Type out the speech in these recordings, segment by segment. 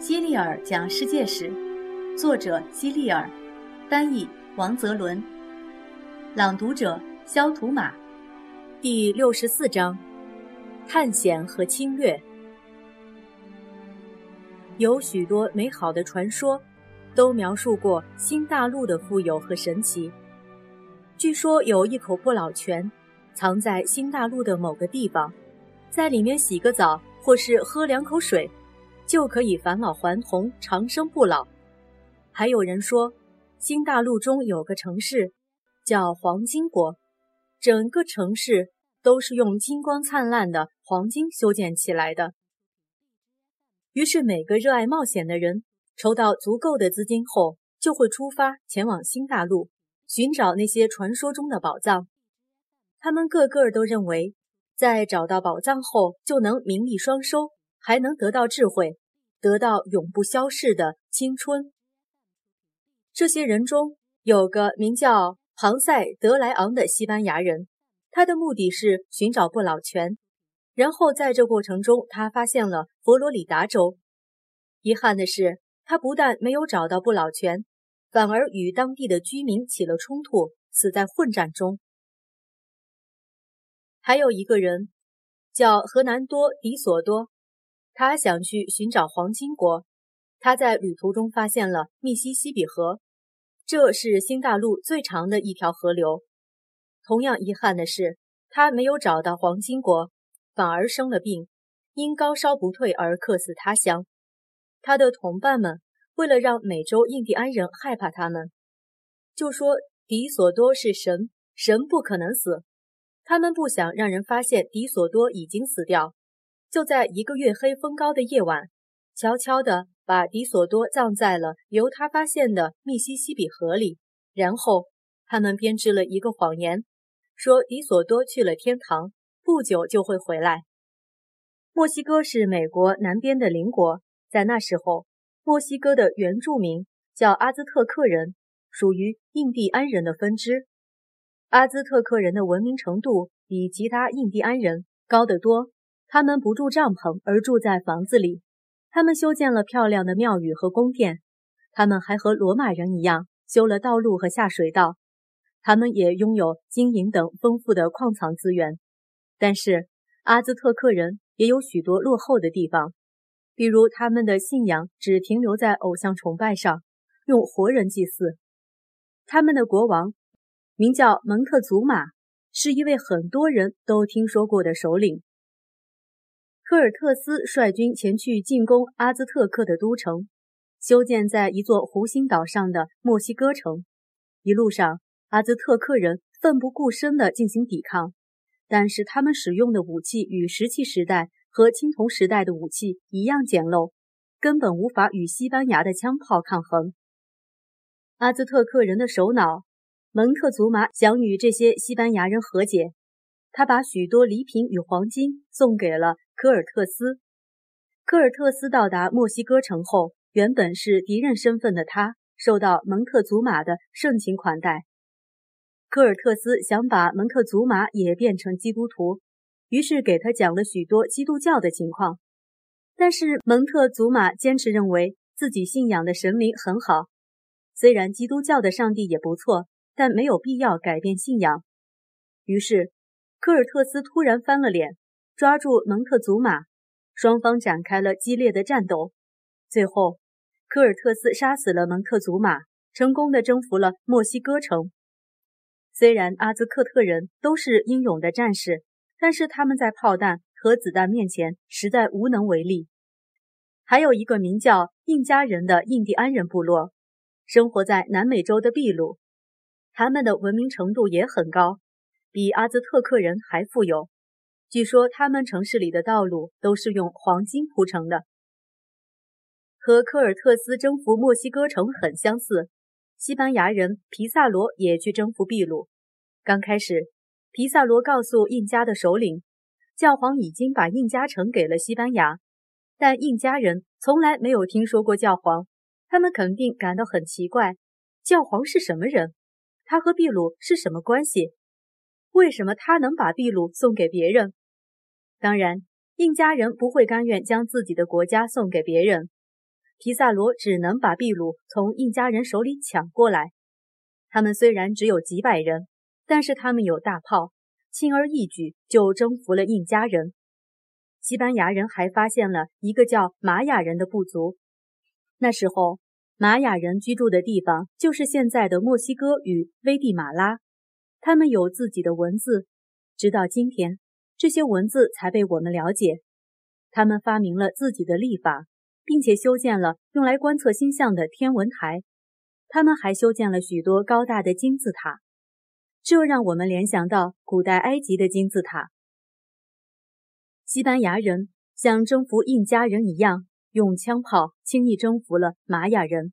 希利尔讲世界史，作者希利尔，翻译王泽伦，朗读者肖图马。第六十四章：探险和侵略。有许多美好的传说，都描述过新大陆的富有和神奇。据说有一口不老泉，藏在新大陆的某个地方，在里面洗个澡或是喝两口水。就可以返老还童、长生不老。还有人说，新大陆中有个城市叫黄金国，整个城市都是用金光灿烂的黄金修建起来的。于是，每个热爱冒险的人筹到足够的资金后，就会出发前往新大陆，寻找那些传说中的宝藏。他们个个都认为，在找到宝藏后，就能名利双收，还能得到智慧。得到永不消逝的青春。这些人中有个名叫庞塞德莱昂的西班牙人，他的目的是寻找不老泉。然后在这过程中，他发现了佛罗里达州。遗憾的是，他不但没有找到不老泉，反而与当地的居民起了冲突，死在混战中。还有一个人叫荷南多·迪索多。他想去寻找黄金国，他在旅途中发现了密西西比河，这是新大陆最长的一条河流。同样遗憾的是，他没有找到黄金国，反而生了病，因高烧不退而客死他乡。他的同伴们为了让美洲印第安人害怕他们，就说迪索多是神，神不可能死。他们不想让人发现迪索多已经死掉。就在一个月黑风高的夜晚，悄悄地把迪索多葬在了由他发现的密西西比河里。然后，他们编织了一个谎言，说迪索多去了天堂，不久就会回来。墨西哥是美国南边的邻国，在那时候，墨西哥的原住民叫阿兹特克人，属于印第安人的分支。阿兹特克人的文明程度比其他印第安人高得多。他们不住帐篷，而住在房子里。他们修建了漂亮的庙宇和宫殿。他们还和罗马人一样修了道路和下水道。他们也拥有金银等丰富的矿藏资源。但是阿兹特克人也有许多落后的地方，比如他们的信仰只停留在偶像崇拜上，用活人祭祀。他们的国王名叫蒙特祖马，是一位很多人都听说过的首领。科尔特斯率军前去进攻阿兹特克的都城，修建在一座湖心岛上的墨西哥城。一路上，阿兹特克人奋不顾身地进行抵抗，但是他们使用的武器与石器时代和青铜时代的武器一样简陋，根本无法与西班牙的枪炮抗衡。阿兹特克人的首脑蒙特祖玛想与这些西班牙人和解，他把许多礼品与黄金送给了。科尔特斯，科尔特斯到达墨西哥城后，原本是敌人身份的他，受到蒙特祖马的盛情款待。科尔特斯想把蒙特祖马也变成基督徒，于是给他讲了许多基督教的情况。但是蒙特祖马坚持认为自己信仰的神明很好，虽然基督教的上帝也不错，但没有必要改变信仰。于是科尔特斯突然翻了脸。抓住蒙特祖马，双方展开了激烈的战斗。最后，科尔特斯杀死了蒙特祖马，成功的征服了墨西哥城。虽然阿兹克特人都是英勇的战士，但是他们在炮弹和子弹面前实在无能为力。还有一个名叫印加人的印第安人部落，生活在南美洲的秘鲁，他们的文明程度也很高，比阿兹特克人还富有。据说他们城市里的道路都是用黄金铺成的，和科尔特斯征服墨西哥城很相似。西班牙人皮萨罗也去征服秘鲁。刚开始，皮萨罗告诉印加的首领，教皇已经把印加城给了西班牙，但印加人从来没有听说过教皇，他们肯定感到很奇怪：教皇是什么人？他和秘鲁是什么关系？为什么他能把秘鲁送给别人？当然，印加人不会甘愿将自己的国家送给别人。皮萨罗只能把秘鲁从印加人手里抢过来。他们虽然只有几百人，但是他们有大炮，轻而易举就征服了印加人。西班牙人还发现了一个叫玛雅人的部族。那时候，玛雅人居住的地方就是现在的墨西哥与危地马拉。他们有自己的文字，直到今天，这些文字才被我们了解。他们发明了自己的历法，并且修建了用来观测星象的天文台。他们还修建了许多高大的金字塔，这让我们联想到古代埃及的金字塔。西班牙人像征服印加人一样，用枪炮轻易征服了玛雅人。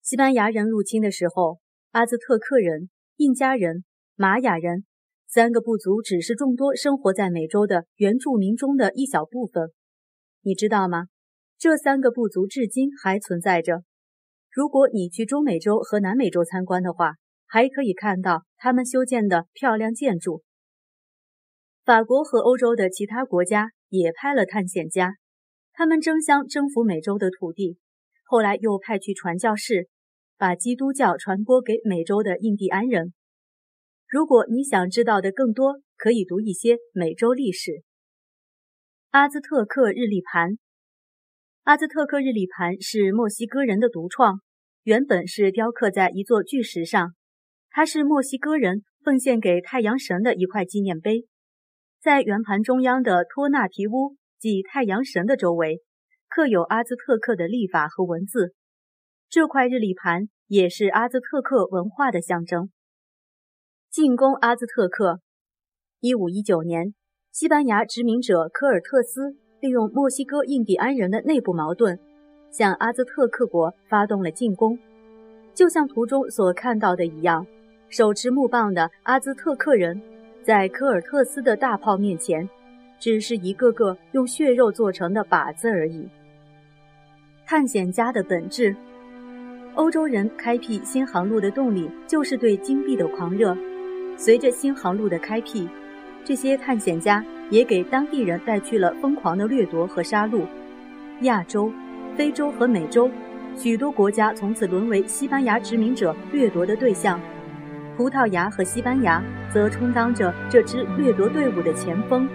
西班牙人入侵的时候，阿兹特克人、印加人、玛雅人三个部族只是众多生活在美洲的原住民中的一小部分。你知道吗？这三个部族至今还存在着。如果你去中美洲和南美洲参观的话，还可以看到他们修建的漂亮建筑。法国和欧洲的其他国家也派了探险家，他们争相征服美洲的土地。后来又派去传教士，把基督教传播给美洲的印第安人。如果你想知道的更多，可以读一些美洲历史。阿兹特克日历盘，阿兹特克日历盘是墨西哥人的独创，原本是雕刻在一座巨石上，它是墨西哥人奉献给太阳神的一块纪念碑。在圆盘中央的托纳提乌，即太阳神的周围，刻有阿兹特克的历法和文字。这块日历盘也是阿兹特克文化的象征。进攻阿兹特克。一五一九年，西班牙殖民者科尔特斯利用墨西哥印第安人的内部矛盾，向阿兹特克国发动了进攻。就像图中所看到的一样，手持木棒的阿兹特克人。在科尔特斯的大炮面前，只是一个个用血肉做成的靶子而已。探险家的本质，欧洲人开辟新航路的动力就是对金币的狂热。随着新航路的开辟，这些探险家也给当地人带去了疯狂的掠夺和杀戮。亚洲、非洲和美洲许多国家从此沦为西班牙殖民者掠夺的对象。葡萄牙和西班牙则充当着这支掠夺队伍的前锋。